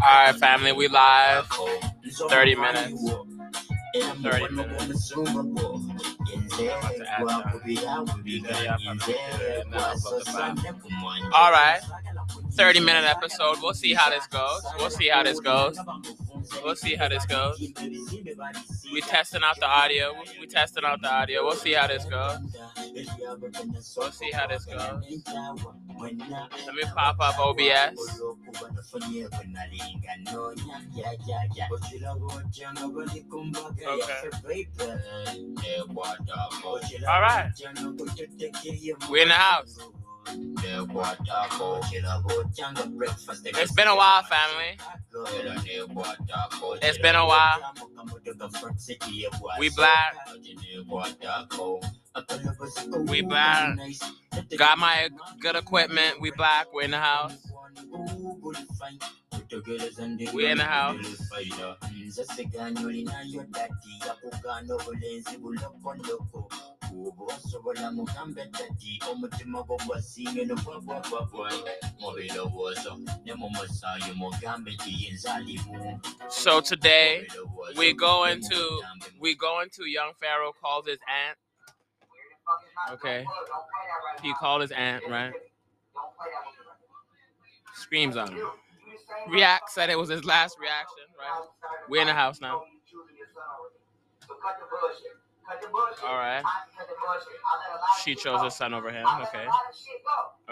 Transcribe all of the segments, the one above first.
right, family, we live. 30 minutes. 30 minutes. All right. 30 minute episode. We'll see how this goes. We'll see how this goes. We'll see how this goes. We testing out the audio. We testing out the audio. We'll see how this goes. We'll see how this goes. Let me pop up OBS. Okay. All right. We in the house. It's been a while, family. It's been a while. We black. We black. Got my good equipment. We black. We're in the house. We in the house. So today we go into we go into young Pharaoh calls his aunt. Okay. He called his aunt, right? Screams on him. React said it was his last reaction, right? We're in the house now. All right. She chose her son over him. Okay.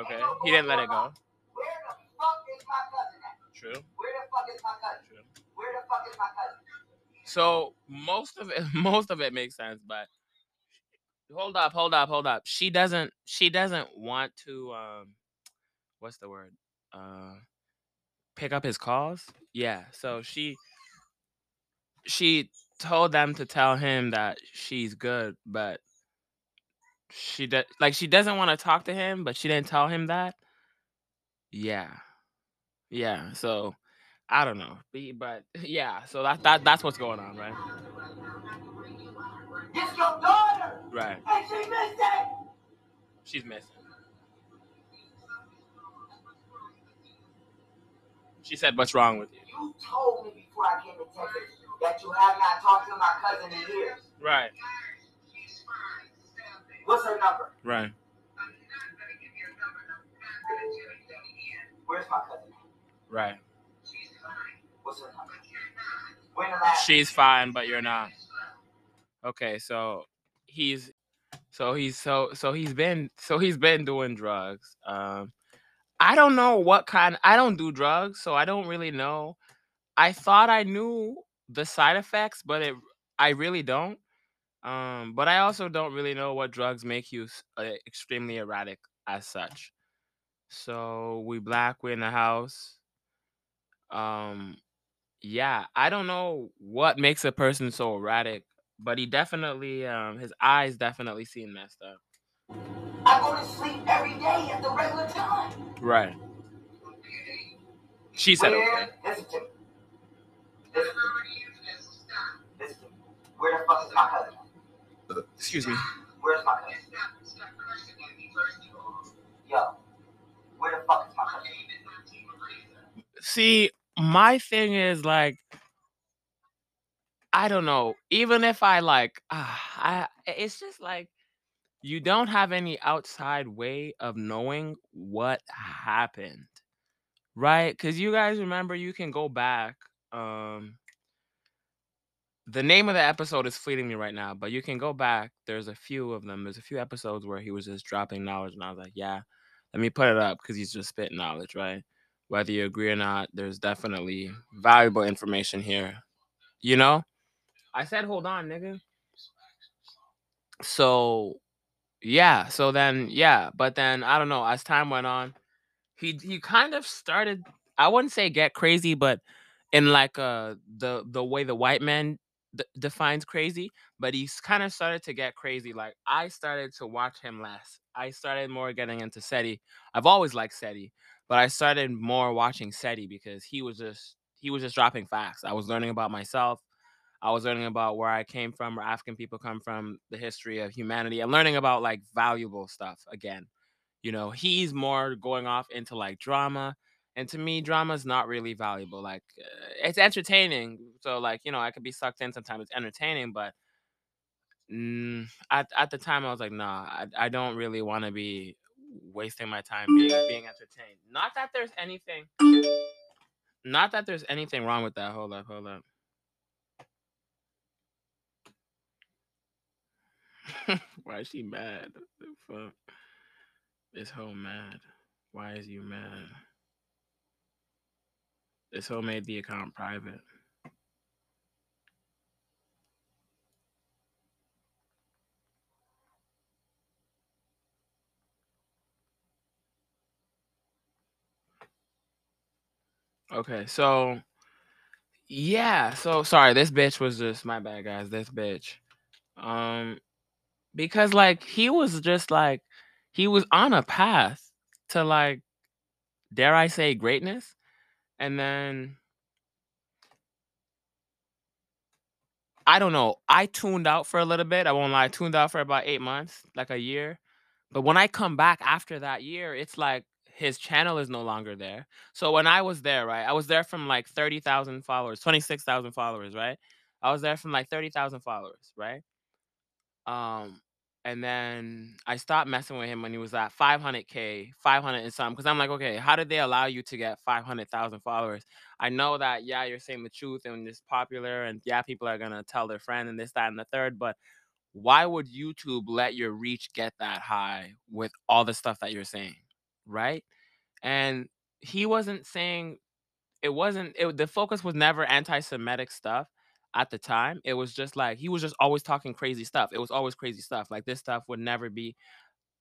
Okay. He didn't let it go. True. True. So most of it, most of it makes sense, but hold up, hold up, hold up. She doesn't. She doesn't want to. Um, what's the word? Uh, pick up his calls. Yeah. So she. She told them to tell him that she's good, but she does like she doesn't want to talk to him, but she didn't tell him that. Yeah. Yeah. So I don't know. But yeah, so that that that's what's going on, right? It's your daughter, Right. and she missed it. She's missing. She said, What's wrong with you? You told me before I came to Texas that you have not talked to my cousin in years. Right. What's her number? Right. Where's my cousin? Right. What's her number? When the last? She's fine, but you're not. Okay, so he's so he's so so he's been so he's been doing drugs. Um I don't know what kind I don't do drugs, so I don't really know. I thought I knew the side effects, but it I really don't. Um but I also don't really know what drugs make you uh, extremely erratic as such. So we black, we're in the house. Um yeah, I don't know what makes a person so erratic, but he definitely, um, his eyes definitely seem messed up. I go to sleep every day at the regular time. Right. She said Where? okay. Listen to me. Listen to me. Listen to me. Where the fuck is my cousin? Excuse me. Where's my cousin? Yo, where the fuck is my cousin? See, my thing is like, I don't know. Even if I like, ah, I, it's just like you don't have any outside way of knowing what happened, right? Because you guys remember, you can go back. Um, the name of the episode is fleeting me right now, but you can go back. There's a few of them. There's a few episodes where he was just dropping knowledge, and I was like, yeah, let me put it up because he's just spitting knowledge, right? Whether you agree or not, there's definitely valuable information here. You know? I said, hold on, nigga. So, yeah. So then, yeah. But then, I don't know. As time went on, he he kind of started. I wouldn't say get crazy, but in like uh the the way the white man d- defines crazy. But he's kind of started to get crazy. Like I started to watch him less. I started more getting into SETI. I've always liked SETI, but I started more watching SETI because he was just he was just dropping facts. I was learning about myself. I was learning about where I came from, where African people come from, the history of humanity, and learning about like valuable stuff again. You know, he's more going off into like drama And to me, drama is not really valuable. Like uh, it's entertaining. So like, you know, I could be sucked in sometimes. It's entertaining, but mm, at at the time I was like, nah, I, I don't really want to be wasting my time being being entertained. Not that there's anything not that there's anything wrong with that. Hold up, hold up. Why is she mad? Fuck? This hoe mad. Why is you mad? This hoe made the account private. Okay, so yeah, so sorry, this bitch was just my bad guys, this bitch. Um because like he was just like he was on a path to like dare I say greatness and then I don't know. I tuned out for a little bit. I won't lie. I tuned out for about 8 months, like a year. But when I come back after that year, it's like his channel is no longer there. So when I was there, right? I was there from like 30,000 followers, 26,000 followers, right? I was there from like 30,000 followers, right? Um and then I stopped messing with him when he was at 500k, 500 and some, Because I'm like, okay, how did they allow you to get 500,000 followers? I know that yeah, you're saying the truth and it's popular, and yeah, people are gonna tell their friend and this, that, and the third. But why would YouTube let your reach get that high with all the stuff that you're saying, right? And he wasn't saying it wasn't it, the focus was never anti-Semitic stuff at the time. It was just like he was just always talking crazy stuff. It was always crazy stuff. Like this stuff would never be,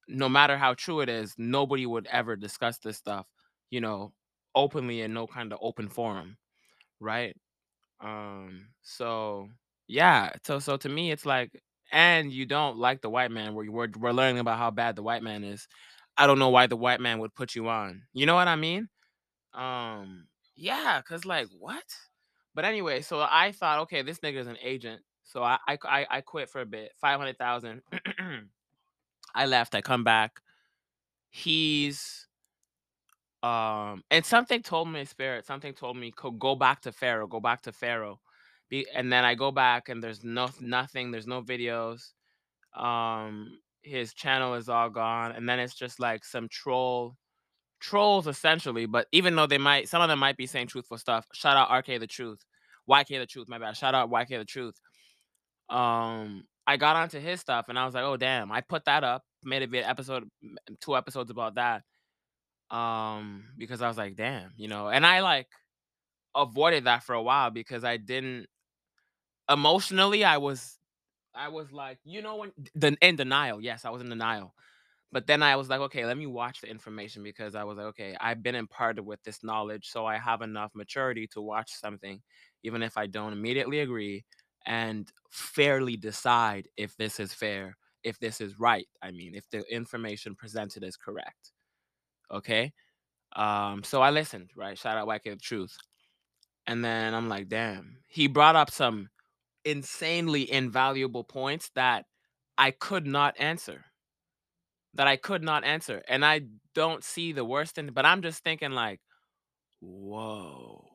no matter how true it is, nobody would ever discuss this stuff, you know, openly in no kind of open forum, right? Um, so yeah, so so to me, it's like, and you don't like the white man. We're we're, we're learning about how bad the white man is. I don't know why the white man would put you on. You know what I mean? Um, yeah, cause like what? But anyway, so I thought, okay, this nigga is an agent. So I I I, quit for a bit, five hundred thousand. I left. I come back. He's um, and something told me, spirit, something told me, "Co- go back to Pharaoh, go back to Pharaoh. Be, and then I go back, and there's no nothing. There's no videos. Um, his channel is all gone, and then it's just like some troll trolls essentially. But even though they might, some of them might be saying truthful stuff. Shout out RK the Truth, YK the Truth. My bad. Shout out YK the Truth. Um, I got onto his stuff, and I was like, oh damn. I put that up, made a video episode, two episodes about that. Um, because I was like, damn, you know, and I like avoided that for a while because I didn't emotionally. I was, I was like, you know, when the in denial. Yes, I was in denial. But then I was like, okay, let me watch the information because I was like, okay, I've been imparted with this knowledge, so I have enough maturity to watch something, even if I don't immediately agree, and fairly decide if this is fair, if this is right. I mean, if the information presented is correct. Okay. Um, so I listened, right? Shout out the Truth. And then I'm like, damn, he brought up some insanely invaluable points that I could not answer. That I could not answer. And I don't see the worst in it. but I'm just thinking like, whoa.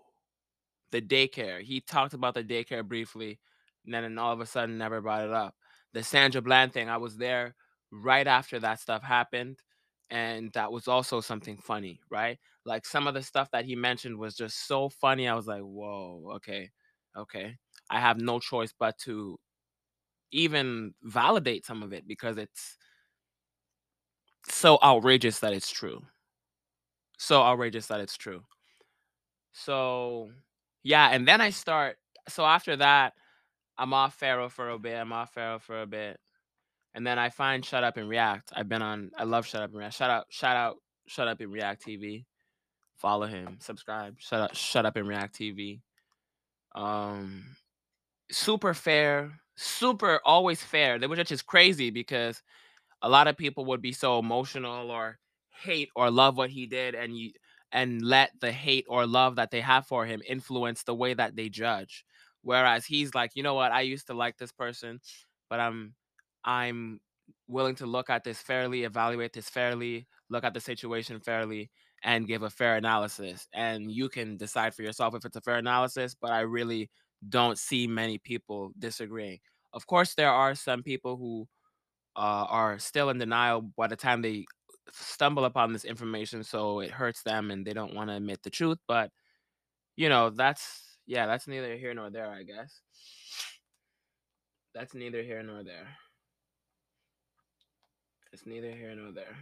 The daycare. He talked about the daycare briefly, and then all of a sudden never brought it up. The Sandra Bland thing, I was there right after that stuff happened. And that was also something funny, right? Like some of the stuff that he mentioned was just so funny. I was like, whoa, okay, okay. I have no choice but to even validate some of it because it's so outrageous that it's true. So outrageous that it's true. So yeah, and then I start. So after that, I'm off Pharaoh for a bit. I'm off Pharaoh for a bit, and then I find Shut Up and React. I've been on. I love Shut Up and React. Shout out, shout out, Shut Up and React TV. Follow him, subscribe. Shut up, Shut Up and React TV. Um, super fair, super always fair. They were just crazy because a lot of people would be so emotional or hate or love what he did, and you and let the hate or love that they have for him influence the way that they judge. Whereas he's like, you know what, I used to like this person, but I'm I'm willing to look at this fairly, evaluate this fairly, look at the situation fairly, and give a fair analysis. And you can decide for yourself if it's a fair analysis, but I really don't see many people disagreeing. Of course, there are some people who uh, are still in denial by the time they stumble upon this information, so it hurts them and they don't want to admit the truth. But you know, that's yeah, that's neither here nor there, I guess. That's neither here nor there. It's neither here nor there.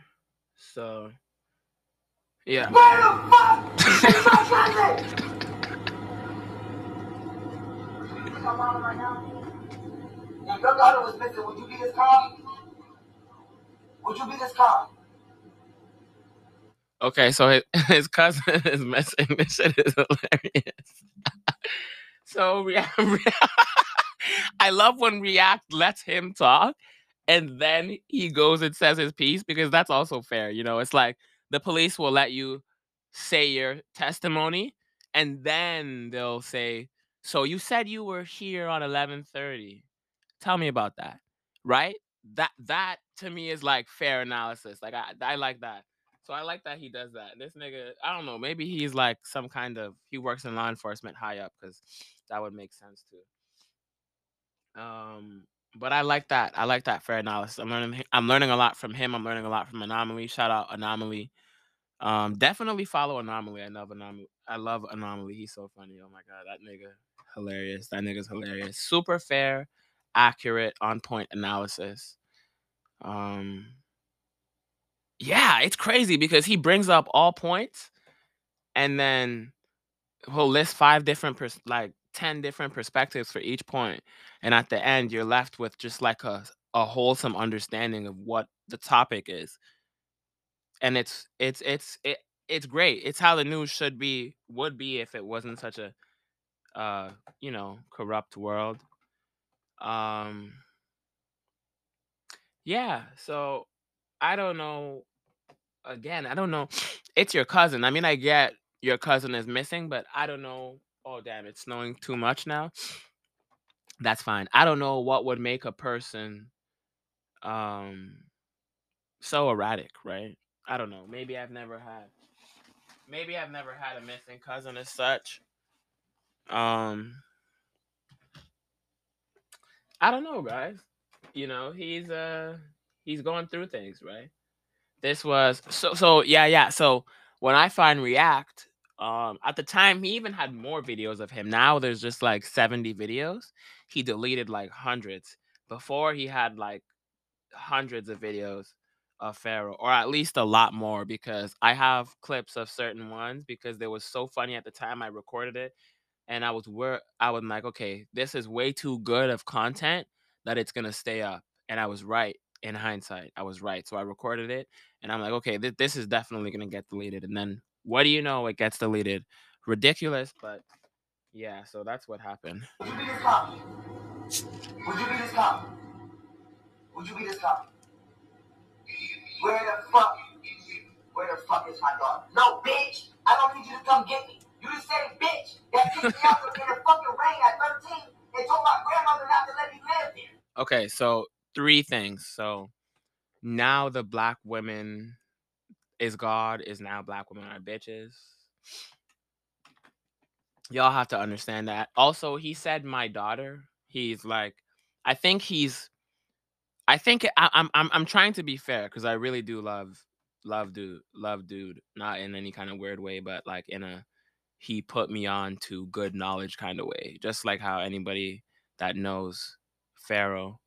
So, yeah. Where the fuck is my now. If your daughter was missing, would you be this calm? Would you be this calm? Okay, so his, his cousin is messing. This shit is hilarious. so React, I love when React lets him talk and then he goes and says his piece because that's also fair. You know, it's like the police will let you say your testimony and then they'll say, "So you said you were here on 11:30. Tell me about that." Right? That that to me is like fair analysis. Like I I like that. So I like that he does that. This nigga, I don't know, maybe he's like some kind of he works in law enforcement high up because that would make sense too. Um, but I like that. I like that fair analysis. I'm learning. I'm learning a lot from him. I'm learning a lot from Anomaly. Shout out Anomaly. Um, definitely follow Anomaly. I love Anomaly. I love Anomaly. He's so funny. Oh my god, that nigga hilarious. That nigga's hilarious. Super fair, accurate, on point analysis. Um, yeah, it's crazy because he brings up all points, and then he'll list five different pers- like 10 different perspectives for each point. And at the end you're left with just like a, a wholesome understanding of what the topic is. And it's it's it's it, it's great. It's how the news should be would be if it wasn't such a uh you know corrupt world. Um yeah so i don't know again i don't know it's your cousin i mean i get your cousin is missing but i don't know oh damn it's snowing too much now. That's fine i don't know what would make a person um so erratic right? I don't know maybe i've never had maybe i've never had a missing cousin as such um i don't know guys you know he's uh he's going through things right? This was so so yeah yeah so when i find react um at the time he even had more videos of him. Now there's just like 70 videos. He deleted like hundreds. Before he had like hundreds of videos of pharaoh or at least a lot more because i have clips of certain ones because they were so funny at the time i recorded it. And i was where i was like okay this is way too good of content that it's gonna stay up and i was right in hindsight i was right so i recorded it and i'm like okay th- this is definitely gonna get deleted and then what do you know? It gets deleted. Ridiculous, but yeah, so that's what happened. Would you be this calm? Would you be this calm? Would you be this calm? Where the fuck? Where the fuck is my dog? No, bitch! I don't need you to come get me. You just said bitch. That kicked me out in the fucking rain at 13 and told my grandmother not to let me live there. Okay, so three things. So now the black women is God is now black women are bitches. Y'all have to understand that. Also, he said my daughter. He's like, I think he's, I think I, I'm I'm I'm trying to be fair because I really do love love dude love dude not in any kind of weird way but like in a he put me on to good knowledge kind of way just like how anybody that knows pharaoh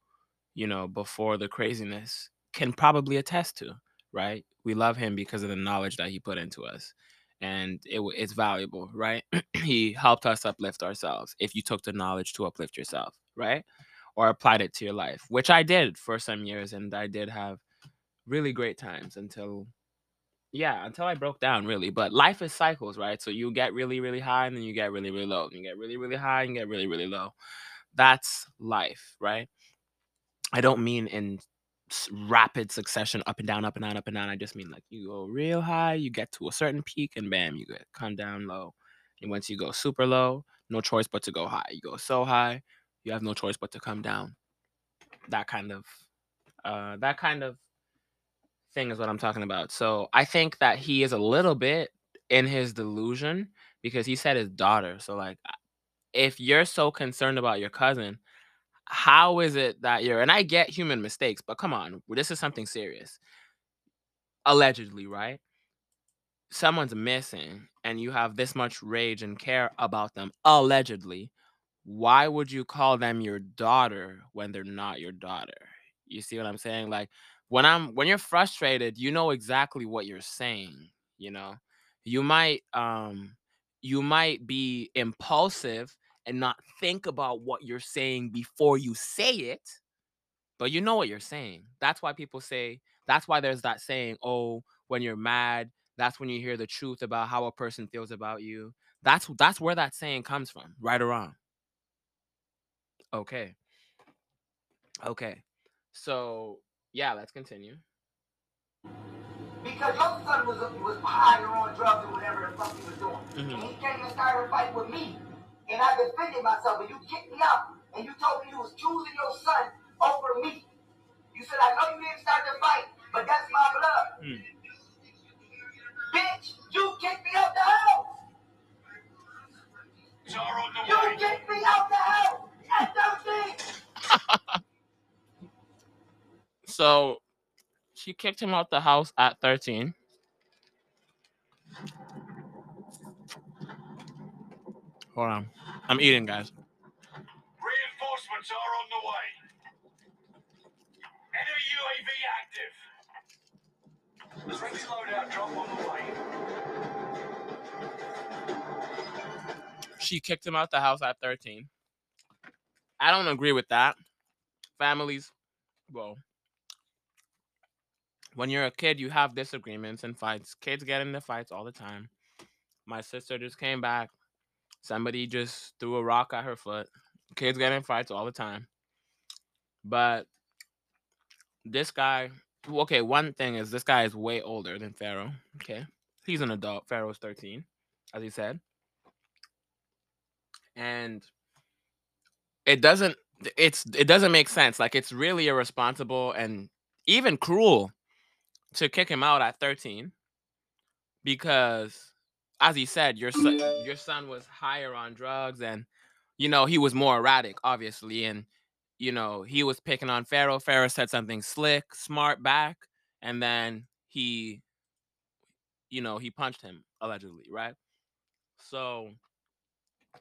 you know before the craziness can probably attest to right? We love him because of the knowledge that he put into us. And it, it's valuable, right? he helped us uplift ourselves if you took the knowledge to uplift yourself, right? Or applied it to your life, which I did for some years. And I did have really great times until, yeah, until I broke down, really. But life is cycles, right? So you get really, really high and then you get really, really low. And you get really, really high and get really, really low. That's life, right? I don't mean in rapid succession up and down up and down up and down i just mean like you go real high you get to a certain peak and bam you get come down low and once you go super low no choice but to go high you go so high you have no choice but to come down that kind of uh that kind of thing is what I'm talking about. So I think that he is a little bit in his delusion because he said his daughter. So like if you're so concerned about your cousin, how is it that you're and I get human mistakes, but come on, this is something serious. Allegedly, right? Someone's missing and you have this much rage and care about them allegedly. Why would you call them your daughter when they're not your daughter? You see what I'm saying? Like when I'm when you're frustrated, you know exactly what you're saying, you know. You might um you might be impulsive and not think about what you're saying before you say it, but you know what you're saying. That's why people say, that's why there's that saying, oh, when you're mad, that's when you hear the truth about how a person feels about you. That's that's where that saying comes from, right or wrong. Okay. Okay. So yeah, let's continue. Because your son was was higher on drugs or whatever the fuck he was doing. Mhm. And he came and started a fight with me. And I defended myself, and you kicked me out. And you told me you was choosing your son over me. You said, I know you didn't start the fight, but that's my blood. Mm. Bitch, you kicked me out the house. Jar on the You way. kicked me out the house at 13. So she kicked him out the house at 13. Hold on. I'm eating, guys. Reinforcements are on the way. Enemy UAV active. Friendly loadout drop on the way. She kicked him out the house at 13. I don't agree with that. Families, well, when you're a kid, you have disagreements and fights. Kids get into fights all the time. My sister just came back. Somebody just threw a rock at her foot. Kids get in fights all the time. But this guy, okay, one thing is this guy is way older than Pharaoh. Okay. He's an adult. Pharaoh's 13, as he said. And it doesn't it's it doesn't make sense. Like it's really irresponsible and even cruel to kick him out at 13 because as he said your son your son was higher on drugs and you know he was more erratic obviously and you know he was picking on Pharaoh. Pharaoh said something slick smart back and then he you know he punched him allegedly right? So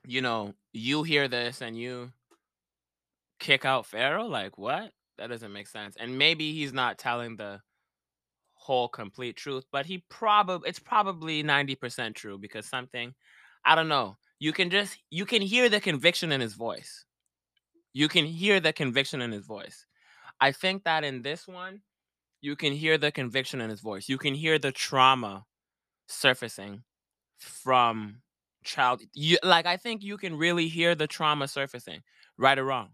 you know you hear this and you kick out Pharaoh? Like what? That doesn't make sense. And maybe he's not telling the whole complete truth but he probably it's probably 90% true because something i don't know you can just you can hear the conviction in his voice. You can hear the conviction in his voice. I think that in this one you can hear the conviction in his voice. You can hear the trauma surfacing from child you like i think you can really hear the trauma surfacing right or wrong.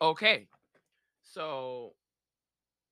Okay so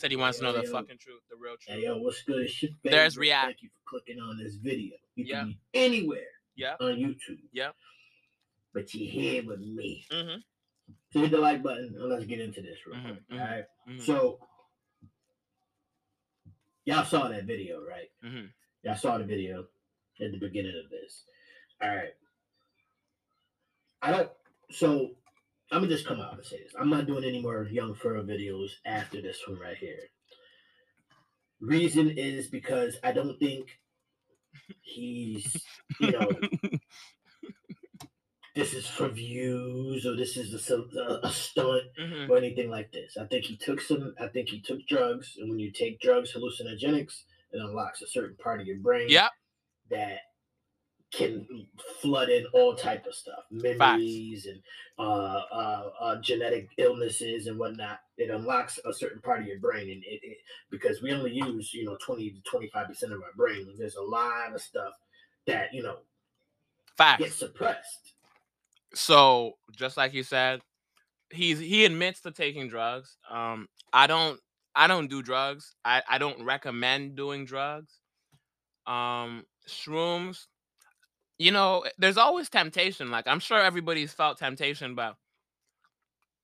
said he wants to know the fucking truth the real truth Hey yo, what's good? Your There's. React. Thank you for clicking on this video. You Yeah. can be anywhere yeah on YouTube. Yeah. But you're here with me. mm-hmm, So hit the like button and let's get into this real Mhm, quick. mhm. All right. mm-hmm, So y'all saw that video, right? mm-hmm. Y'all saw the video at the beginning of this. All right. I don't. So I'm gonna just come out and say this. I'm not doing any more Young Pharaoh videos after this one right here. Reason is because I don't think he's, you know, this is for views or this is a, a, a stunt mm-hmm. or anything like this. I think he took some. I think he took drugs, and when you take drugs, hallucinogenics, it unlocks a certain part of your brain Yep. that can flood in all type of stuff, memories and uh, uh, uh, genetic illnesses and whatnot. It unlocks a certain part of your brain, and it, it because we only use you know twenty to twenty five percent of our brain. There's a lot of stuff that you know Facts. gets suppressed. So just like you said, he's he admits to taking drugs. Um, I don't I don't do drugs. I I don't recommend doing drugs. Um, shrooms. You know, there's always temptation. Like I'm sure everybody's felt temptation, but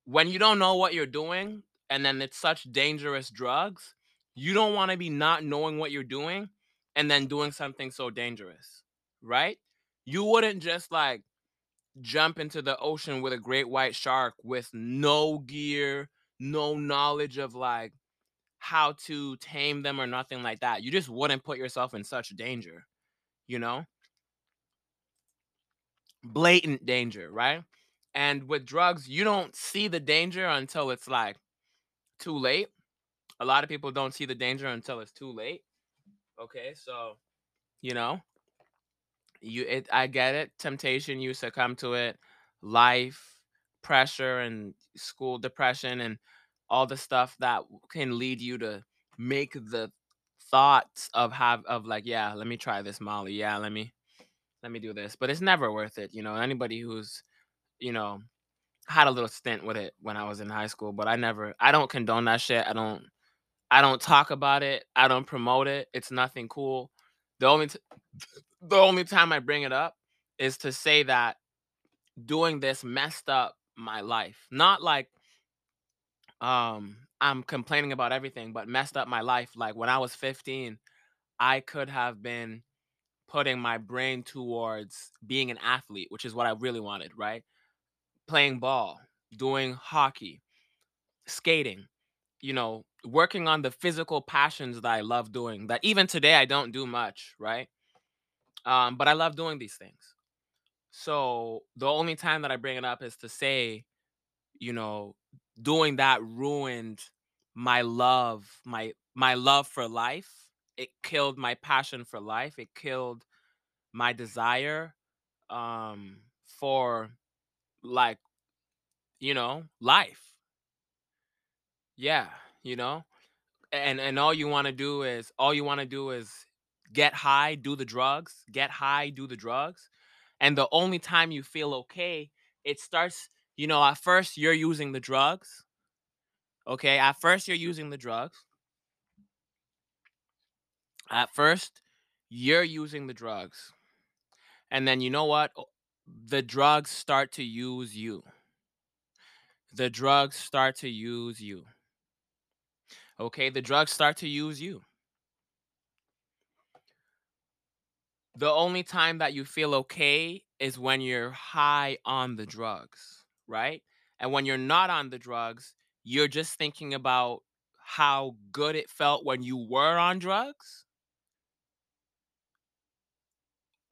when you don't know what you're doing and then it's such dangerous drugs, you don't want to be not knowing what you're doing and then doing something so dangerous, right? You wouldn't just like jump into the ocean with a great white shark with no gear, no knowledge of like how to tame them or nothing like that. You just wouldn't put yourself in such danger, you know? Blatant danger, right? And with drugs, you don't see the danger until it's like too late. A lot of people don't see the danger until it's too late. Okay, so you know, you it I get it. Temptation, you succumb to it. Life, pressure, and school depression, and all the stuff that can lead you to make the thoughts of have of like, yeah, let me try this Molly. Yeah, let me let me do this. But it's never worth it. You know, anybody who's you know had a little stint with it when I was in high school, but I never I don't condone that shit. I don't I don't talk about it. I don't promote it. It's nothing cool. The only t- the only time I bring it up is to say that doing this messed up my life. Not like um I'm complaining about everything, but messed up my life. Like when I was 15, I could have been putting my brain towards being an athlete, which is what I really wanted, right? Playing ball, doing hockey, skating, you know, working on the physical passions that I love doing. That even today I don't do much, right? Um, but I love doing these things. So the only time that I bring it up is to say, you know, doing that ruined my love, my my love for life. It killed my passion for life. It killed my desire um for like, you know, life. Yeah, you know? And and all you want to do is all you want to do is get high, do the drugs, get high, do the drugs. And the only time you feel okay, it starts, you know, at first you're using the drugs. Okay, at first you're using the drugs. At first you're using the drugs. And then you know what? The drugs start to use you. The drugs start to use you. Okay, the drugs start to use you. The only time that you feel okay is when you're high on the drugs, right? And when you're not on the drugs, you're just thinking about how good it felt when you were on drugs,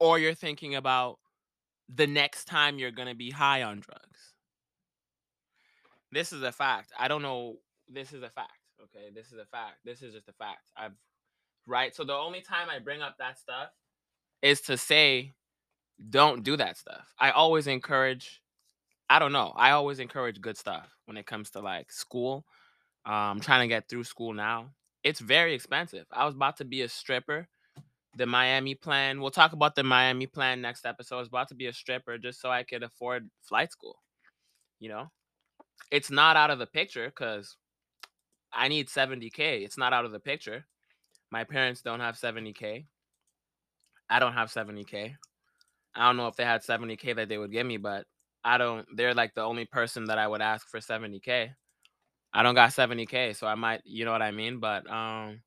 or you're thinking about the next time you're going to be high on drugs. This is a fact. I don't know. This is a fact. Okay. This is a fact. This is just a fact. I've, right? So the only time I bring up that stuff is to say, don't do that stuff. I always encourage, I don't know, I always encourage good stuff when it comes to like school. Um, I'm trying to get through school now. It's very expensive. I was about to be a stripper. The Miami plan, we'll talk about the Miami plan next episode. I was about to be a stripper just so I could afford flight school. You know, it's not out of the picture because I need 70K. It's not out of the picture. My parents don't have 70K. I don't have 70K. I don't know if they had 70k that they would give me, but I don't. They're like the only person that I would ask for 70k. I don't got 70k, so I might, you know what I mean. But um,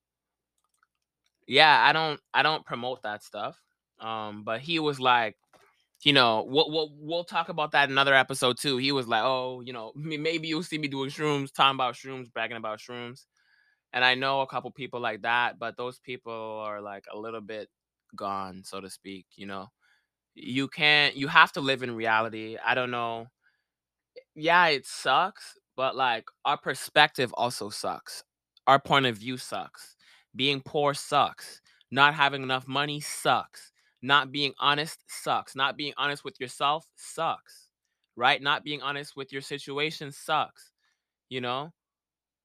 yeah, I don't, I don't promote that stuff. Um, but he was like, you know, we'll we'll, we'll talk about that in another episode too. He was like, oh, you know, maybe you'll see me doing shrooms, talking about shrooms, bragging about shrooms. And I know a couple people like that, but those people are like a little bit gone, so to speak. You know you can't you have to live in reality i don't know yeah it sucks but like our perspective also sucks our point of view sucks being poor sucks not having enough money sucks not being honest sucks. Not being honest with yourself sucks. Right? Not being honest with your situation sucks. You know?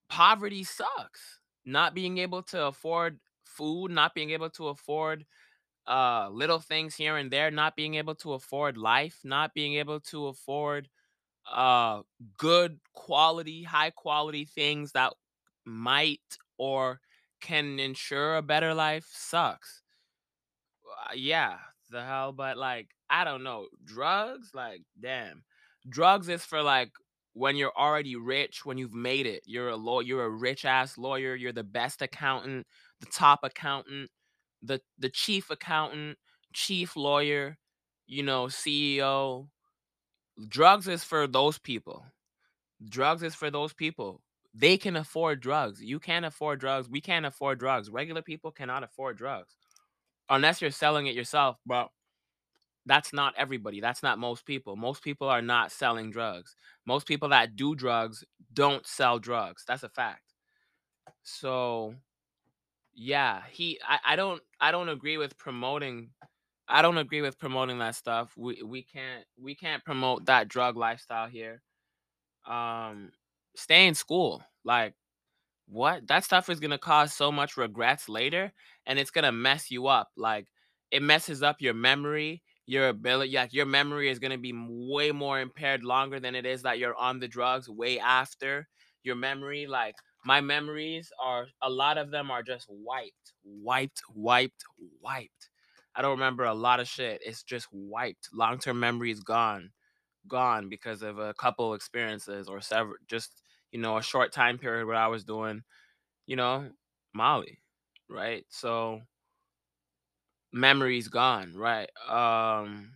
Poverty sucks. Not being able to afford food, not being able to afford uh little things here and there, not being able to afford life, not being able to afford uh good quality, high quality things that might or can ensure a better life sucks. Uh, yeah, the hell, but like I don't know, drugs, like damn, drugs is for like when you're already rich, when you've made it. You're a law, you're a rich ass lawyer. You're the best accountant, the top accountant, the the chief accountant, chief lawyer, you know, CEO. Drugs is for those people. Drugs is for those people. They can afford drugs. You can't afford drugs. We can't afford drugs. Regular people cannot afford drugs unless you're selling it yourself. But that's not everybody. That's not most people. Most people are not selling drugs. Most people that do drugs don't sell drugs. That's a fact. So yeah, he I, I don't I don't agree with promoting I don't agree with promoting that stuff. We we can't we can't promote that drug lifestyle here. Um stay in school. Like what? That stuff is gonna cause so much regrets later, and it's gonna mess you up. Like it messes up your memory, your ability. Like your memory is gonna be way more impaired longer than it is that you're on the drugs. Way after your memory, like my memories are a lot of them are just wiped, wiped, wiped, wiped. I don't remember a lot of shit. It's just wiped. Long term memory is gone, gone because of a couple experiences or several. Just you know, a short time period where I was doing you know, Molly, right? So memory's gone, right? Um,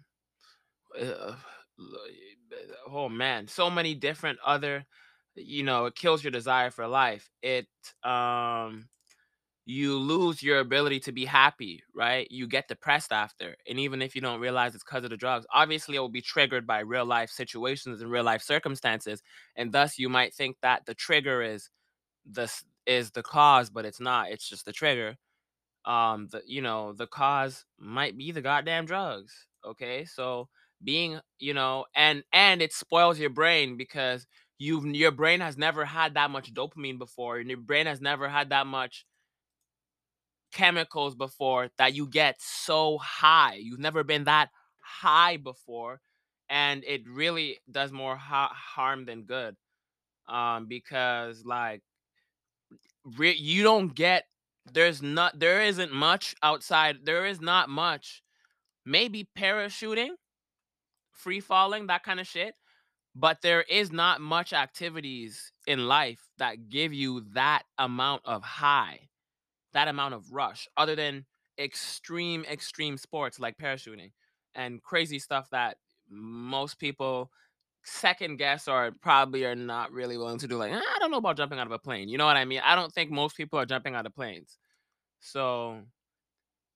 uh, oh man, so many different other, you know, it kills your desire for life. It, um, you lose your ability to be happy, right? You get depressed after. And even if you don't realize it's because of the drugs, obviously it will be triggered by real life situations and real life circumstances. And thus you might think that the trigger is the is the cause, but it's not. It's just the trigger. Um, the you know the cause might be the goddamn drugs. Okay, so being you know and and it spoils your brain because you've your brain has never had that much dopamine before, and your brain has never had that much chemicals before that you get so high. You've never been that high before, and it really does more ha- harm than good. Um, because like re- you don't get there's not there isn't much outside there is not much maybe parachuting free falling that kind of shit but there is not much activities in life that give you that amount of high that amount of rush other than extreme extreme sports like parachuting and crazy stuff that most people second guess or probably are not really willing to do like "Ah, i don't know about jumping out of a plane you know what i mean? I don't think most people are jumping out of planes. So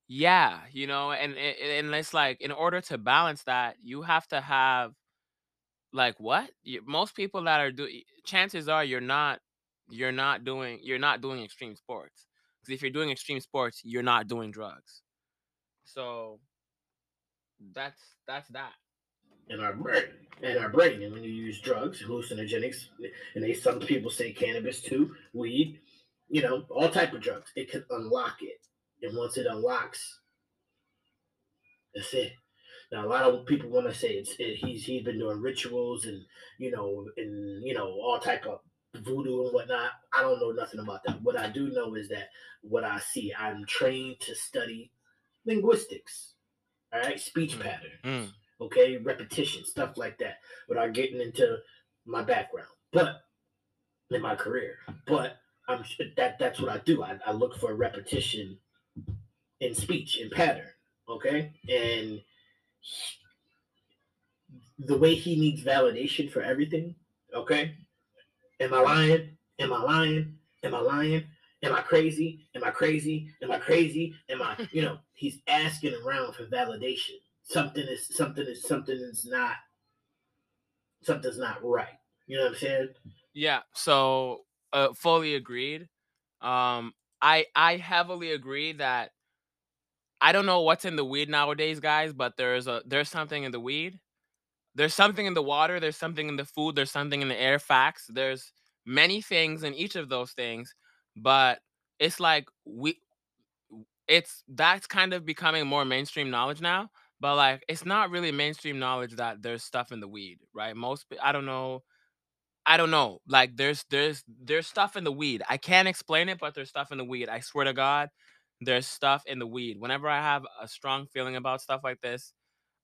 yeah you know and and it's like in order to balance that you have to have like what? You, most people that are doing chances are you're not you're not doing you're not doing extreme sports because if you're doing extreme sports you're not doing drugs so that's that's that in our brain. In our brain, and when you use drugs, hallucinogenics, and they some people say cannabis too, weed, you know, all type of drugs, it can unlock it. And once it unlocks, that's it. Now a lot of people want to say it's it, he's he's been doing rituals and you know and you know all type of voodoo and whatnot. I don't know nothing about that. What I do know is that what I see, I'm trained to study linguistics, all right, speech Mm, patterns, mm. okay, repetition, stuff like that, without getting into my background, but in my career. But I'm that that's what I do. I, I look for repetition in speech in pattern, okay, and the way he needs validation for everything, okay. Am I lying? Am I lying? Am I lying? Am I crazy? Am I crazy? Am I crazy? Am I, you know, he's asking around for validation. Something is something is something is not something's not right. You know what I'm saying? Yeah, so uh, fully agreed. Um, I I heavily agree that I don't know what's in the weed nowadays, guys, but there's a there's something in the weed. There's something in the water, there's something in the food, there's something in the air. Facts. There's many things in each of those things, but it's like we it's that's kind of becoming more mainstream knowledge now but like it's not really mainstream knowledge that there's stuff in the weed right most i don't know i don't know like there's there's there's stuff in the weed i can't explain it but there's stuff in the weed i swear to god there's stuff in the weed whenever i have a strong feeling about stuff like this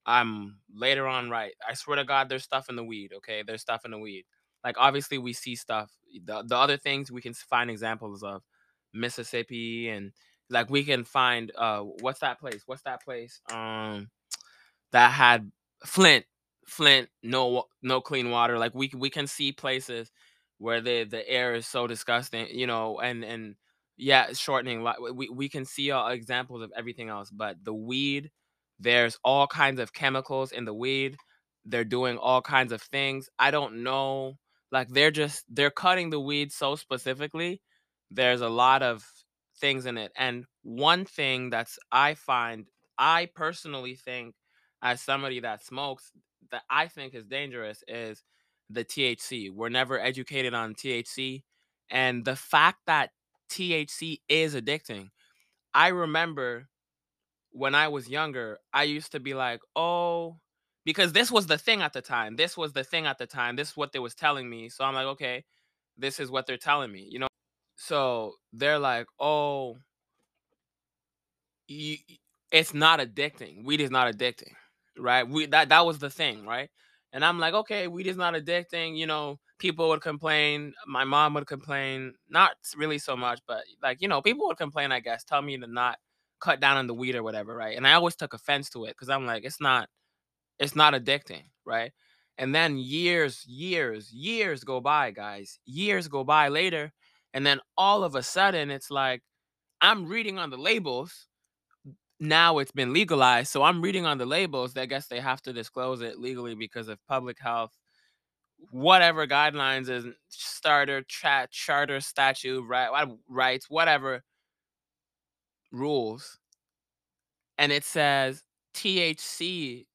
i'm later on right i swear to god there's stuff in the weed okay? There's stuff in the weed. Like obviously we see stuff the, the other things we can find examples of mississippi and like we can find uh what's that place? What's that place um that had flint flint no no clean water like we we can see places where the the air is so disgusting you know and and yeah shortening we, we can see all examples of everything else but the weed there's all kinds of chemicals in the weed they're doing all kinds of things i don't know like they're just they're cutting the weed so specifically there's a lot of things in it and one thing that's i find i personally think as somebody that smokes that I think is dangerous is the THC. We're never educated on THC. And the fact that THC is addicting. I remember when I was younger, I used to be like, oh, because this was the thing at the time. This was the thing at the time. This is what they was telling me. So I'm like, okay, this is what they're telling me, you know? So they're like, oh, you, it's not addicting. Weed is not addicting, right? We that that was the thing, right? And I'm like, okay, weed is not addicting. You know, people would complain. My mom would complain, not really so much, but like you know, people would complain. I guess tell me to not cut down on the weed or whatever, right? And I always took offense to it because I'm like, it's not, it's not addicting, right? And then years, years, years go by, guys. Years go by later, and then all of a sudden, it's like I'm reading on the labels now it's been legalized. So I'm reading on the labels that I guess they have to disclose it legally because of public health, whatever guidelines is starter, chat, charter, statute, right, rights, whatever rules. And it says THC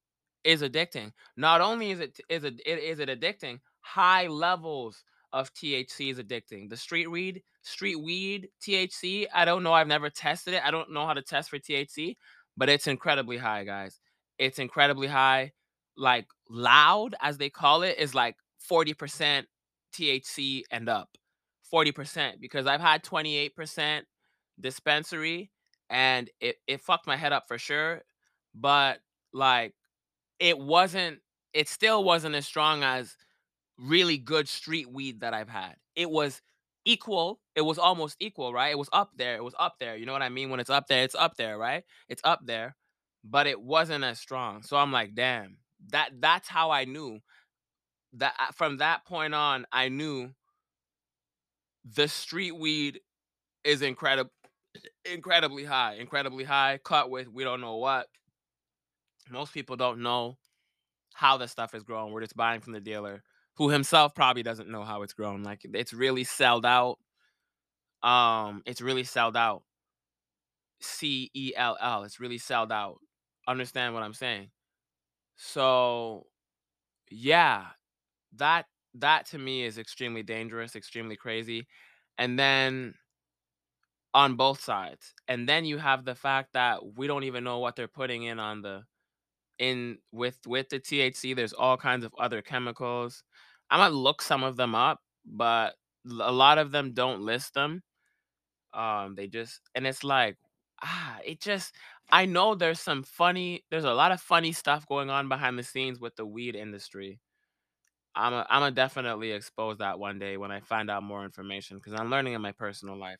is addicting. Not only is it is it is it addicting, high levels of THC is addicting. The street weed, street weed THC, I don't know. I've never tested it. I don't know how to test for THC, but it's incredibly high, guys. It's incredibly high. Like loud, as they call it, is like 40% THC and up. 40% because I've had 28% dispensary and it, it fucked my head up for sure. But like it wasn't it still wasn't as strong as really good street weed that I've had. It was equal. It was almost equal, right? It was up there. It was up there. You know what I mean? When it's up there, it's up there, right? It's up there, but it wasn't as strong. So I'm like, damn. That that's how I knew that uh, from that point on, I knew the street weed is incredible incredibly high, incredibly high, cut with we don't know what. Most people don't know how the stuff is grown. We're just buying from the dealer, who himself probably doesn't know how it's grown. Like it's really sold out. Um, it's really sold out. C E L L. It's really sold out. Understand what I'm saying? So yeah, that that to me is extremely dangerous, extremely crazy. And then on both sides. And then you have the fact that we don't even know what they're putting in on the in with with the THC. There's all kinds of other chemicals. I'm gonna look some of them up, but a lot of them don't list them. Um, they just and it's like ah, it just I know there's some funny, there's a lot of funny stuff going on behind the scenes with the weed industry. I'm a, I'm gonna definitely expose that one day when I find out more information because I'm learning in my personal life.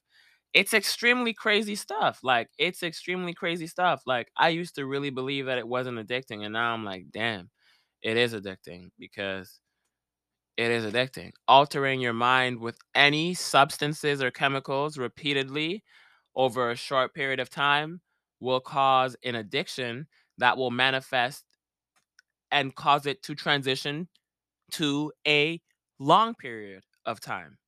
It's extremely crazy stuff. Like it's extremely crazy stuff. Like I used to really believe that it wasn't addicting, and now I'm like, damn, it is addicting because it is addicting. Altering your mind with any substances or chemicals repeatedly over a short period of time will cause an addiction that will manifest and cause it to transition to a long period of time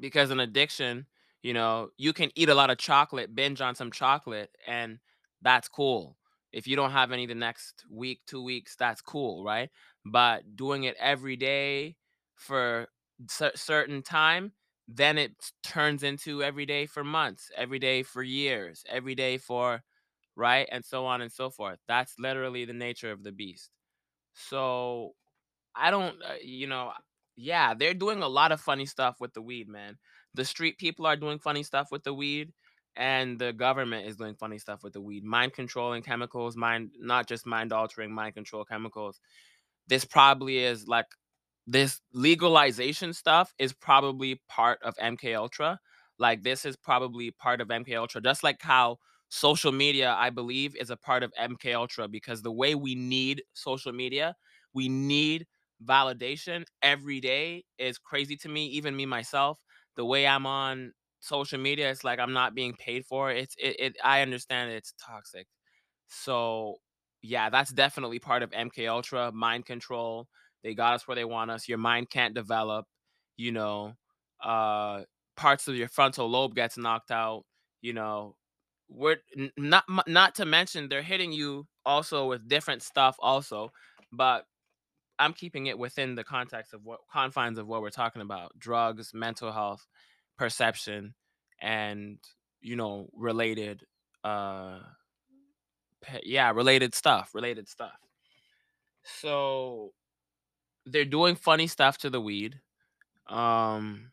because an addiction You know, you can eat a lot of chocolate, binge on some chocolate, and that's cool. If you don't have any the next week, two weeks, that's cool, right? But doing it every day for cer- certain time, then it turns into every day for months, every day for years, every day for right, and so on and so forth. That's literally the nature of the beast. So I don't, uh, you know, yeah, they're doing a lot of funny stuff with the weed, man. The street people are doing funny stuff with the weed, and the government is doing funny stuff with the weed. Mind controlling chemicals, mind, not just mind altering, mind control chemicals. This probably is like this legalization stuff is probably part of MK Ultra. Like this is probably part of MK Ultra, just like how social media, I believe, is a part of MK Ultra because the way we need social media, we need validation every day is crazy to me. Even me myself, the way I'm on social media, it's like I'm not being paid for it. It's it, it I understand it's toxic. So yeah, that's definitely part of MK Ultra, mind control. They got us where they want us. Your mind can't develop, you know. Uh parts of your frontal lobe gets knocked out, you know. We're not not to mention they're hitting you also with different stuff also, but I'm keeping it within the context of what confines of what we're talking about: drugs, mental health, perception, and you know, related uh yeah, related stuff, related stuff. So they're doing funny stuff to the weed. Um,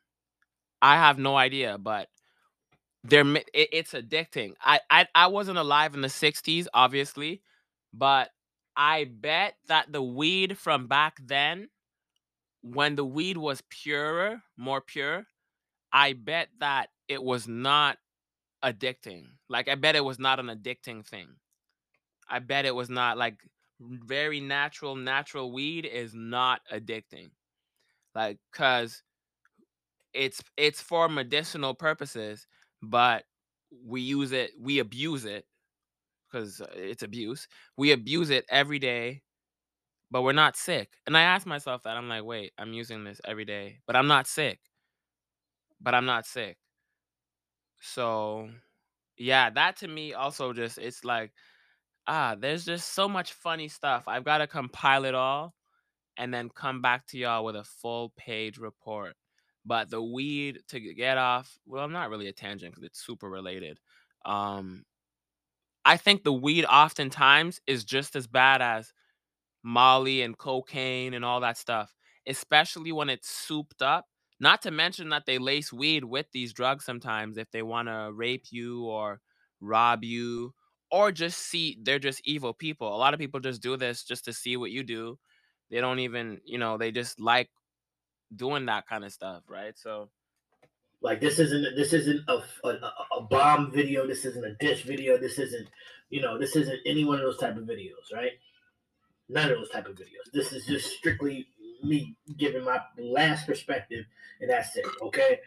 I have no idea, but they're it, it's addicting. I, I I wasn't alive in the '60s, obviously, but I bet that the weed from back then, when the weed was purer, more pure, I bet that it was not addicting. Like I bet it was not an addicting thing. I bet it was not like very natural natural weed is not addicting. Like cuz it's it's for medicinal purposes, but we use it, we abuse it cuz it's abuse. We abuse it every day, but we're not sick. And I ask myself that I'm like, "Wait, I'm using this every day, but I'm not sick. But I'm not sick." So, yeah, that to me also just it's like ah, there's just so much funny stuff. I've got to compile it all and then come back to y'all with a full page report. But the weed to get off, well, I'm not really a tangent because it's super related. Um, I think the weed oftentimes is just as bad as Molly and cocaine and all that stuff, especially when it's souped up. Not to mention that they lace weed with these drugs sometimes if they want to rape you or rob you or just see they're just evil people. A lot of people just do this just to see what you do. They don't even, you know, they just like doing that kind of stuff, right? So, Like this isn't this isn't a, a a bomb video. This isn't a dish video. This isn't you know this isn't any one of those type of videos, right? None of those type of videos. This is just strictly me giving my last perspective, and that's it. Okay.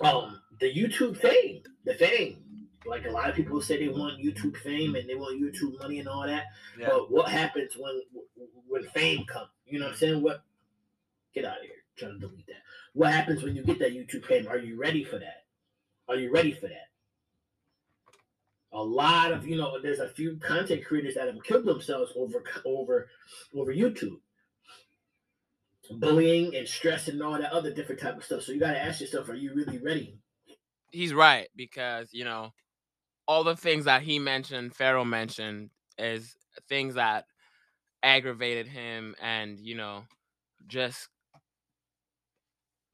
Um, the YouTube fame, the fame. Like a lot of people say they want YouTube fame and they want YouTube money and all that. yeah. But what happens when when fame comes? You know what I'm saying? What? Get out of here! trying to delete that. What happens when you get that YouTube fame? Are you ready for that? Are you ready for that? A lot of you know, there's a few content creators that have killed themselves over over over YouTube, bullying and stress and all that other different type of stuff. So you got to ask yourself: Are you really ready? He's right because, you know, all the things that he mentioned, Pharaoh mentioned, is things that aggravated him and, you know, just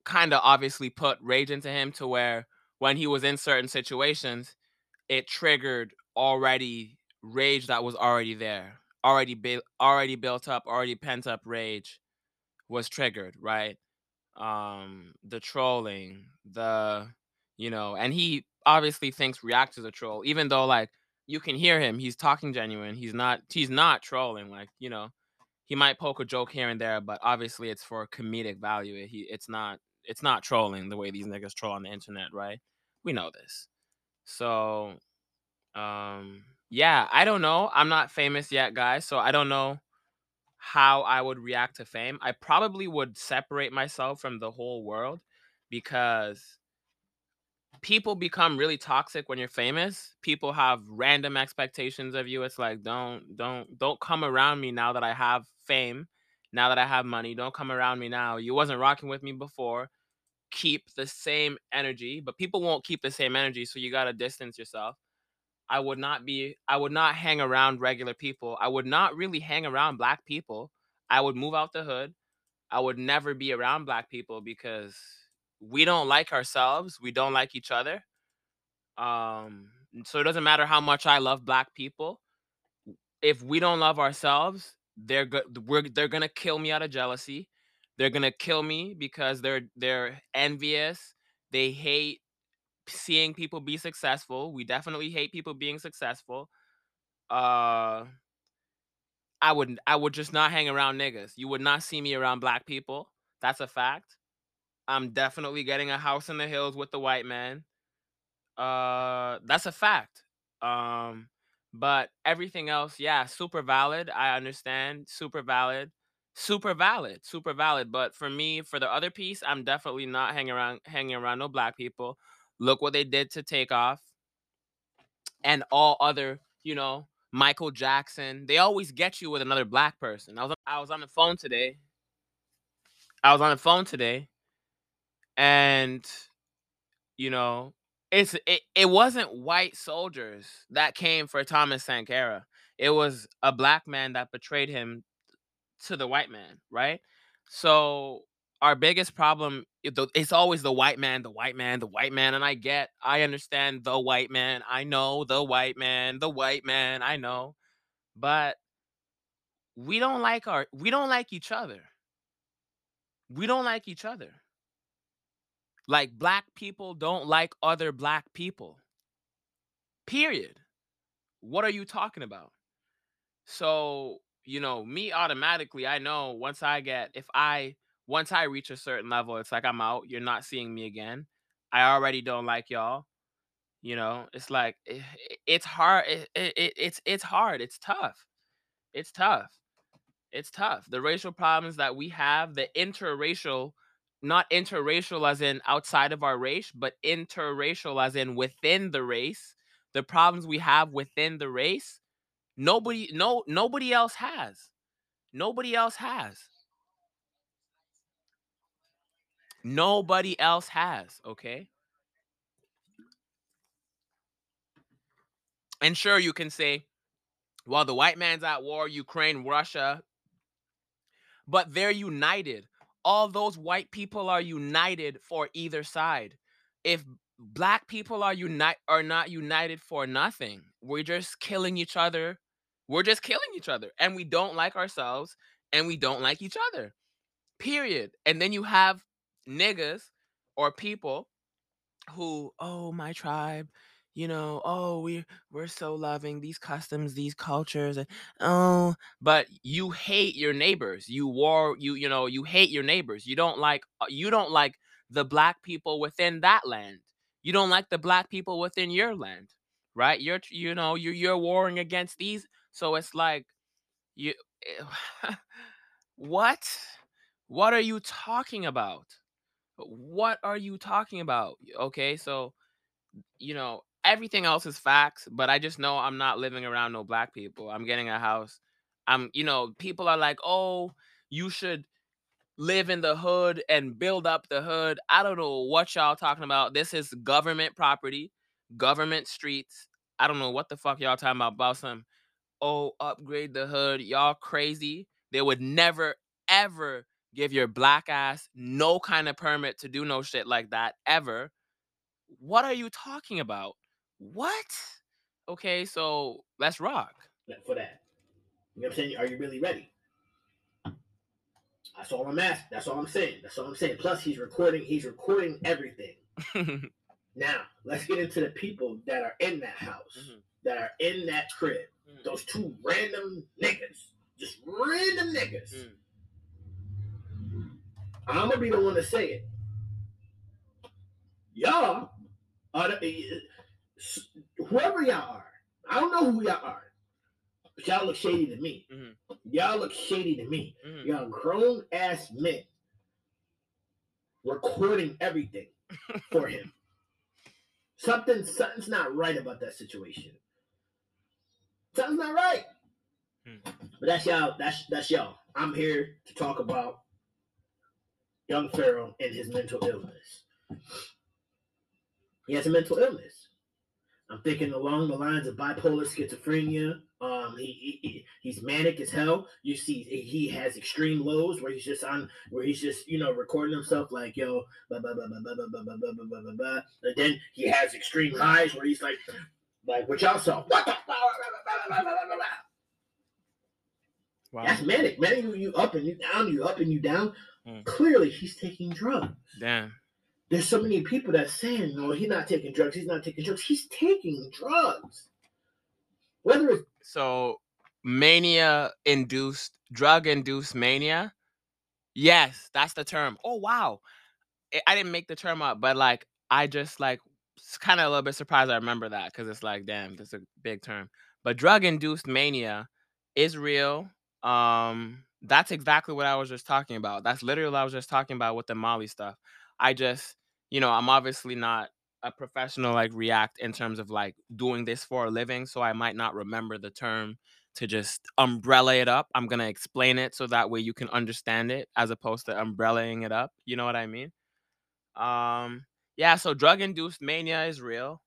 kind of obviously put rage into him to where when he was in certain situations, it triggered already rage that was already there, already built, already built up, already pent up rage was triggered, right? Um, the trolling, the you know, and he obviously thinks react is a troll, even though like you can hear him, he's talking genuine. He's not he's not trolling, like, you know, he might poke a joke here and there, but obviously it's for comedic value. He it's not it's not trolling the way these niggas troll on the internet, right? We know this. So um yeah, I don't know. I'm not famous yet, guys, so I don't know how I would react to fame. I probably would separate myself from the whole world because people become really toxic when you're famous. People have random expectations of you. It's like don't don't don't come around me now that I have fame, now that I have money. Don't come around me now. You wasn't rocking with me before. Keep the same energy, but people won't keep the same energy, so you got to distance yourself. I would not be I would not hang around regular people. I would not really hang around black people. I would move out the hood. I would never be around black people because we don't like ourselves. We don't like each other. Um, so it doesn't matter how much I love black people. If we don't love ourselves, they're go- we're they're gonna kill me out of jealousy. They're gonna kill me because they're they're envious. They hate seeing people be successful. We definitely hate people being successful. Uh I would I would just not hang around niggas. You would not see me around black people. That's a fact. I'm definitely getting a house in the hills with the white man. Uh that's a fact. Um but everything else, yeah, super valid. I understand. Super valid. Super valid. Super valid. But for me, for the other piece, I'm definitely not hanging around hanging around no black people. Look what they did to Takeoff. And all other, you know, Michael Jackson. They always get you with another black person. I was I was on the phone today. I was on the phone today and you know it's it, it wasn't white soldiers that came for thomas sankara. It was a black man that betrayed him to the white man right? So our biggest problem it's always the white man the white man the white man and i get i understand the white man i know the white man the white man i know but we don't like our we don't like each other. We don't like each other like black people don't like other black people. Period. What are you talking about? So, you know, me automatically, I know once I get if I once I reach a certain level, it's like I'm out. You're not seeing me again. I already don't like y'all. You know, it's like eh, it, it's hard. It, it, it's it's hard. It's tough. It's tough. It's tough. The racial problems that we have, the interracial, not interracial as in outside of our race, but interracial as in within the race, the problems we have within the race, nobody no nobody else has. Nobody else has. Nobody else has, okay? And sure you can say, well, the white man's at war, Ukraine, Russia, but they're united. All those white people are united for either side. If black people are unite are not united for nothing, we're just killing each other. We're just killing each other, and we don't like ourselves, and we don't like each other. Period. And then you have niggas or people who, oh, my tribe, you know, oh, we we're so loving these customs, these cultures, and oh, but you hate your neighbors. You war, you you know, you hate your neighbors. You don't like uh, you don't like the black people within that land. You don't like the black people within your land, right? You're you know, you're you're warring against these. So it's like you what? What are you talking about? What are you talking about? Okay, so you know, everything else is facts, but I just know I'm not living around no black people. I'm getting a house. I'm, you know, people are like, oh, you should live in the hood and build up the hood. I don't know what y'all talking about. This is government property, government streets. I don't know what the fuck y'all talking about about some oh upgrade the hood. Y'all crazy. They would never ever give your black ass no kind of permit to do no shit like that ever. What are you talking about? What? Okay, so let's rock. For that. You know what I'm saying? Are you really ready? That's all I'm asking. That's all I'm saying. That's all I'm saying. Plus, he's recording. He's recording everything. Now, let's get into the people that are in that house, Mhm. that are in that crib. Mhm. Those two random niggas, just random niggas. Mm. I'm gonna be the one to say it. Y'all are the, whoever y'all are. I don't know who y'all are, but y'all look shady to me. Mhm. Y'all look shady to me. Mhm. Y'all grown ass men recording everything for him. Something something's not right about that situation. Something's not right. Hmm. But that's y'all. That's that's y'all. I'm here to talk about young Pharaoh and his mental illness. He has a mental illness. I'm thinking along the lines of bipolar schizophrenia. Um, he, he- he he's manic as hell. You see, he has extreme lows where he's just on, where he's just you know recording himself like yo, blah blah blah blah blah blah blah blah blah blah blah blah blah. And then he has extreme highs where he's like, like what y'all saw. What the? Wow. That's manic. Manic, you, you up and you down, you up and you down. Mm. Clearly, he's taking drugs. Damn. There's so many people that saying, "No, he's not taking drugs. He's not taking drugs. He's taking drugs." Whether it's So mania induced, drug induced mania. Yes, that's the term. Oh wow. I- didn't make the term up, but like I just like kind of a little bit surprised I remember that because it's like, damn, that's a big term. But drug induced mania is real. Um, that's exactly what I was just talking about. That's literally what I was just talking about with the Molly stuff. I just, you know, I'm obviously not a professional like React in terms of like doing this for a living, so I might not remember the term to just umbrella it up. I'm gonna explain it so that way you can understand it as opposed to umbrellaing it up. You know what I mean? Um, yeah, so drug induced mania is real.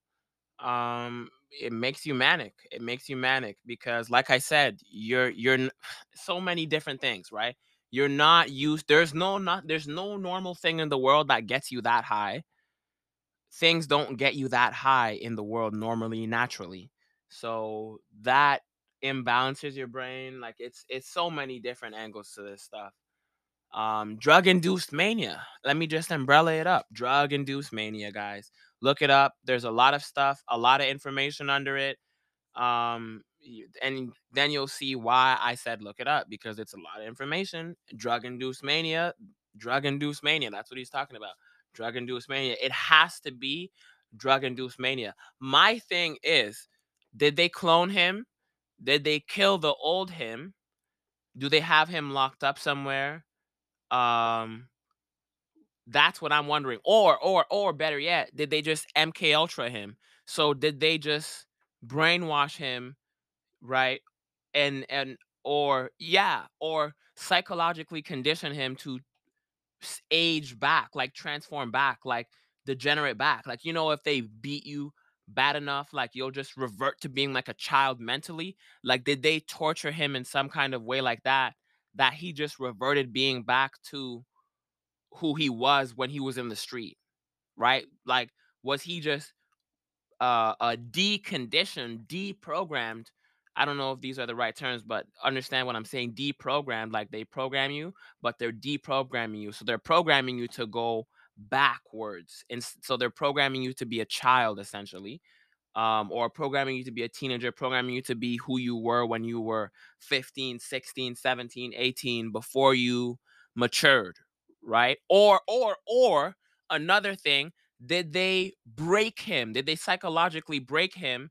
Um, it makes you manic. It makes you manic because like I said, you're you're so many different things, right? You're not used there's no not there's no normal thing in the world that gets you that high. Things don't get you that high in the world normally naturally. So that imbalances your brain like it's it's so many different angles to this stuff um drug induced mania let me just umbrella it up drug induced mania guys look it up there's a lot of stuff a lot of information under it um and then you'll see why i said look it up because it's a lot of information drug induced mania drug induced mania that's what he's talking about drug induced mania it has to be drug induced mania. My thing is did they clone him? Did they kill the old him? Do they have him locked up somewhere? Um that's what i'm wondering or or or better yet did they just mk ultra him? So did they just brainwash him right? And and or yeah or psychologically condition him to age back like transform back like degenerate back. Like you know if they beat you bad enough like you'll just revert to being like a child mentally? Like did they torture him in some kind of way like that that he just reverted being back to who he was when he was in the street right? Like was he just uh uh deconditioned deprogrammed i don't know if these are the right terms but understand what i'm saying deprogrammed like they program you but they're deprogramming you so they're programming you to go backwards and so they're programming you to be a child essentially um, or programming you to be a teenager programming you to be who you were when you were 15 16 17 18 before you matured right? Or or or another thing did they break him? Did they psychologically break him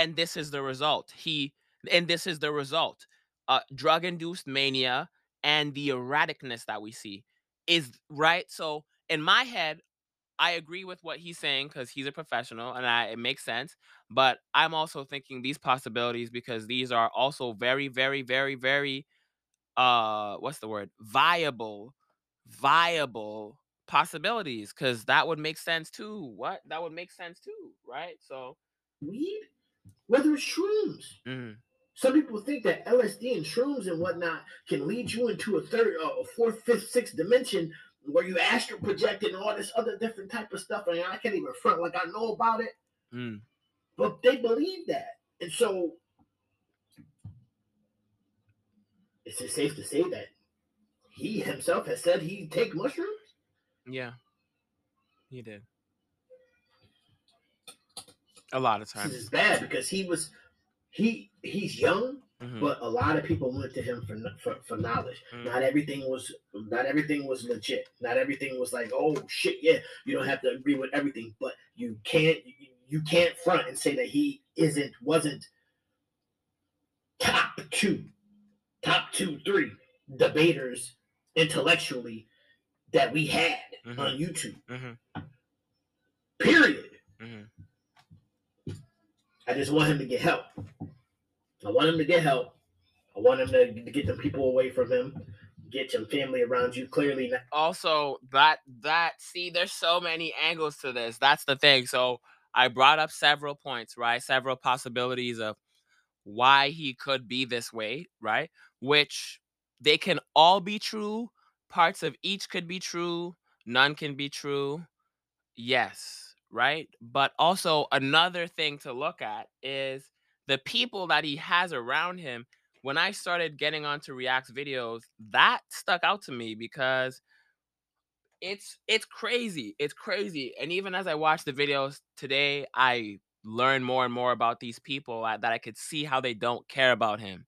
and this is the result. He and this is the result. Uh drug induced mania and the erraticness that we see is right? So in my head i agree with what he's saying because he's a professional and I, it makes sense but i'm also thinking these possibilities because these are also very very very very uh what's the word? Viable viable possibilities because that would make sense too. What? That would make sense too right? So weed, whether it's shrooms. mhm. Some people think that LSD and shrooms and whatnot can lead you into a third, uh, a fourth, fifth, sixth dimension where you astral project and all this other different type of stuff. And I can't even front like I know about it, Mm. but they believe that. And so, is it safe to say that he himself has said he take mushrooms? yeah he did a lot of times is bad because he was he he's young, Mhm. but a lot of people went to him for for, for knowledge. Mm. Not everything was not everything was legit. Not everything was like, oh shit, yeah, you don't have to agree with everything, but you can't you- can't front and say that he isn't wasn't top two, top two, three debaters intellectually that we had Mhm. on YouTube. Mhm. Period. I just want him to get help. I want him to get help. I want him to, to get the people away from him. Get some family around you. Clearly, not. also that that see there's so many angles to this that's the thing so i brought up several points right several possibilities of why he could be this way right which they can all be true parts of each could be true none can be true yes right? But also another thing to look at is the people that he has around him when i started getting onto react's videos that stuck out to me because it's it's crazy it's crazy. And even as i watch the videos today i learn more and more about these people uh, that i could see how they don't care about him.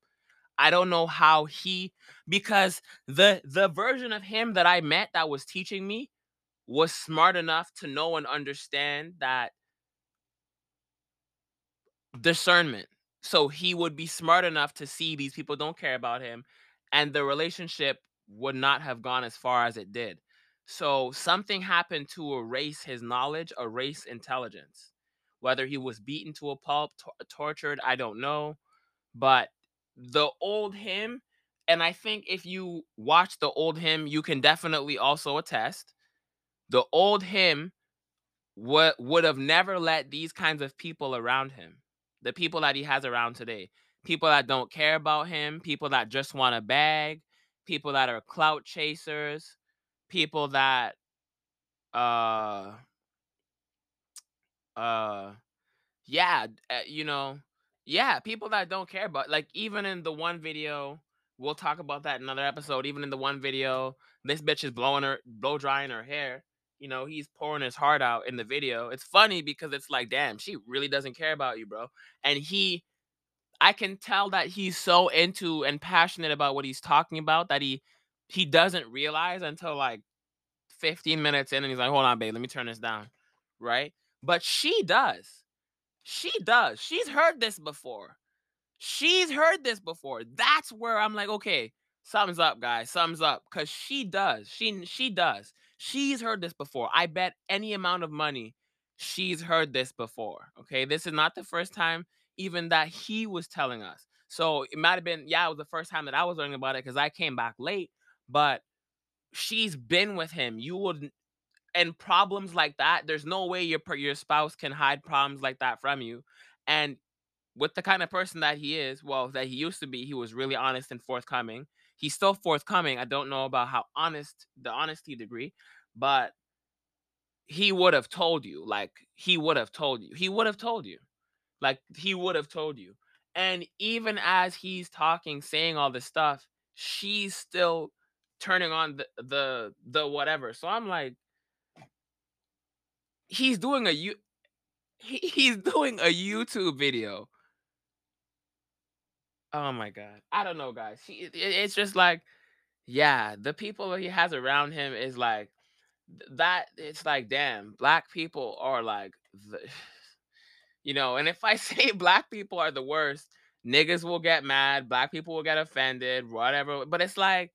I don't know how he because the the version of him that i met that was teaching me was smart enough to know and understand that discernment so he would be smart enough to see these people don't care about him and the relationship would not have gone as far as it did so something happened to erase his knowledge, erase intelligence. Whether he was beaten to a pulp, tor- tortured, I don't know. But the old him, and I think if you watch the old him, you can definitely also attest. The old him would would have never let these kinds of people around him, the people that he has around today, people that don't care about him, people that just want a bag, people that are clout chasers, people that uh uh yeah uh, you know yeah people that don't care about like even in the one video we'll talk about that in another episode even in the one video this bitch is blowing her blow drying her hair you know he's pouring his heart out in the video it's funny because it's like damn she really doesn't care about you bro and he i can tell that he's so into and passionate about what he's talking about that he he doesn't realize until like 15 minutes in and he's like, hold on, babe, let me turn this down. Right? But she does. She does. She's heard this before. She's heard this before. That's where I'm like, okay, thumbs up, guys. Thumbs up. Cause she does. She she does. She's heard this before. I bet any amount of money she's heard this before. Okay. This is not the first time even that he was telling us. So it might have been, yeah, it was the first time that I was learning about it because I came back late, but she's been with him. You would and problems like that, there's no way your your spouse can hide problems like that from you. And with the kind of person that he is, well, that he used to be, he was really honest and forthcoming. He's still forthcoming. I don't know about how honest the honesty degree, but he would have told you. Like he would have told you. He would have told you. Like he would have told you. And even as he's talking, saying all this stuff, she's still turning on the the the whatever. So I'm like, he's doing a you he, he's doing a YouTube video. Oh my god. I don't know, guys. It, it's just like, yeah, the people he has around him is like that. It's like, damn, black people are like, the, you know. And if I say black people are the worst, niggas will get mad, black people will get offended, whatever. But it's like,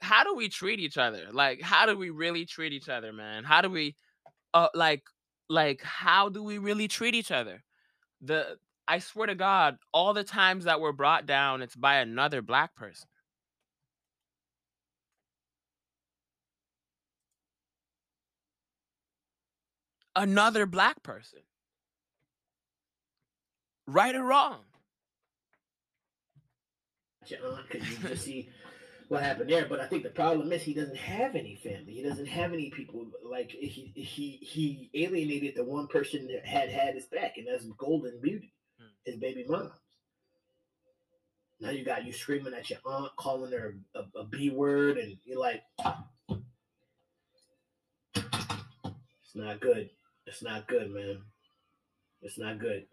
how do we treat each other? Like, how do we really treat each other, man? How do we, uh, like, like, how do we really treat each other? the I swear to God, all the times that were brought down, it's by another black person. Another black person. Right or wrong. aunt uh, because you just see what happened there. But I think the problem is he doesn't have any family. He doesn't have any people. Like he he he alienated the one person that had had his back, and that's Golden Beauty, Hmm. his baby mom. Now you got you screaming at your aunt, calling her a, a B word, and you're like, it's not good. It's not good, man. It's not good.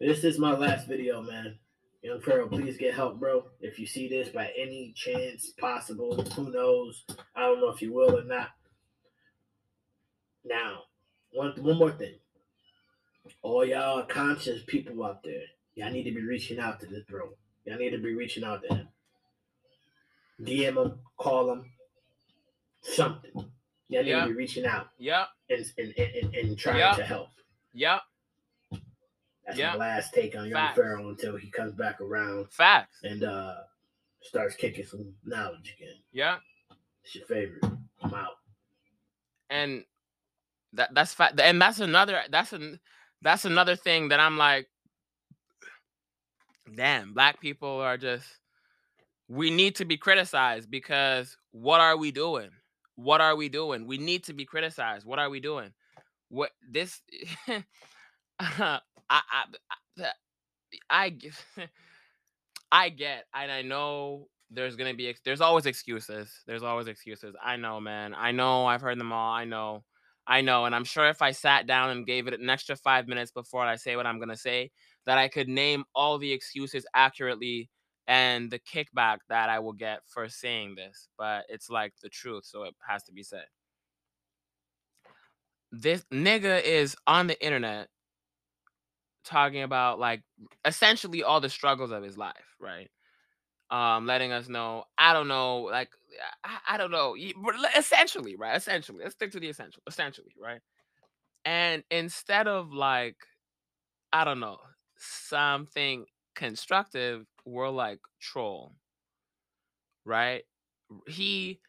This is my last video, man. Young Pharaoh, please get help, bro. If you see this by any chance possible, who knows? I don't know if you will or not. Now, one one more thing. All y'all conscious people out there, y'all need to be reaching out to this bro. Y'all need to be reaching out to him. DM him, call him, something. Y'all need Yeah. to be reaching out Yep. and and, and, and trying Yeah. to help. Yep. That's Yeah. my last take on Young Facts. Pharaoh until he comes back around Facts. and uh starts kicking some knowledge again. Yeah. It's your favorite. I'm out. and that that's fa- and that's another that's an that's another thing that I'm like damn black people are just we need to be criticized because what are we doing what are we doing we need to be criticized what are we doing what this I get I get, and I know there's gonna be there's always excuses. There's always excuses. I know, man. I know. I've heard them all. I know. I know. And I'm sure if I sat down and gave it an extra five minutes before I say what I'm gonna say, that I could name all the excuses accurately and the kickback that I will get for saying this. But it's like the truth, so it has to be said. This nigga is on the internet talking about like essentially all the struggles of his life, right? Um, letting us know, I don't know, like I, I don't know, essentially, right? Essentially, let's stick to the essential, essentially, right? And instead of like, I don't know, something constructive, we're like troll, right? He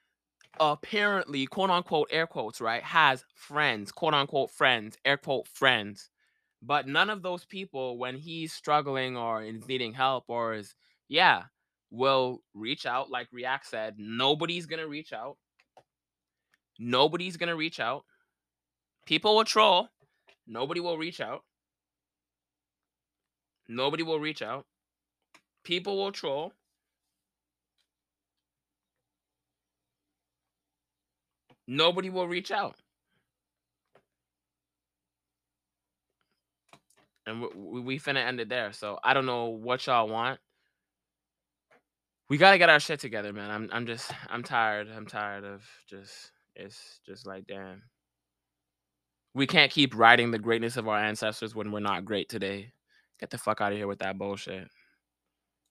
apparently, quote unquote, air quotes, right, has friends, quote unquote, friends, air quote, friends. But none of those people, when he's struggling or is needing help or is, yeah, will reach out. Like React said, nobody's to reach out. Nobody's to reach out. People will troll. Nobody will reach out. Nobody will reach out. People will troll. Nobody will reach out. And we, we finna end it there. So I don't know what y'all want. We gotta get our shit together, man. I'm I'm just I'm tired. I'm tired of just it's just like damn. We can't keep riding the greatness of our ancestors when we're not great today. Get the fuck out of here with that bullshit.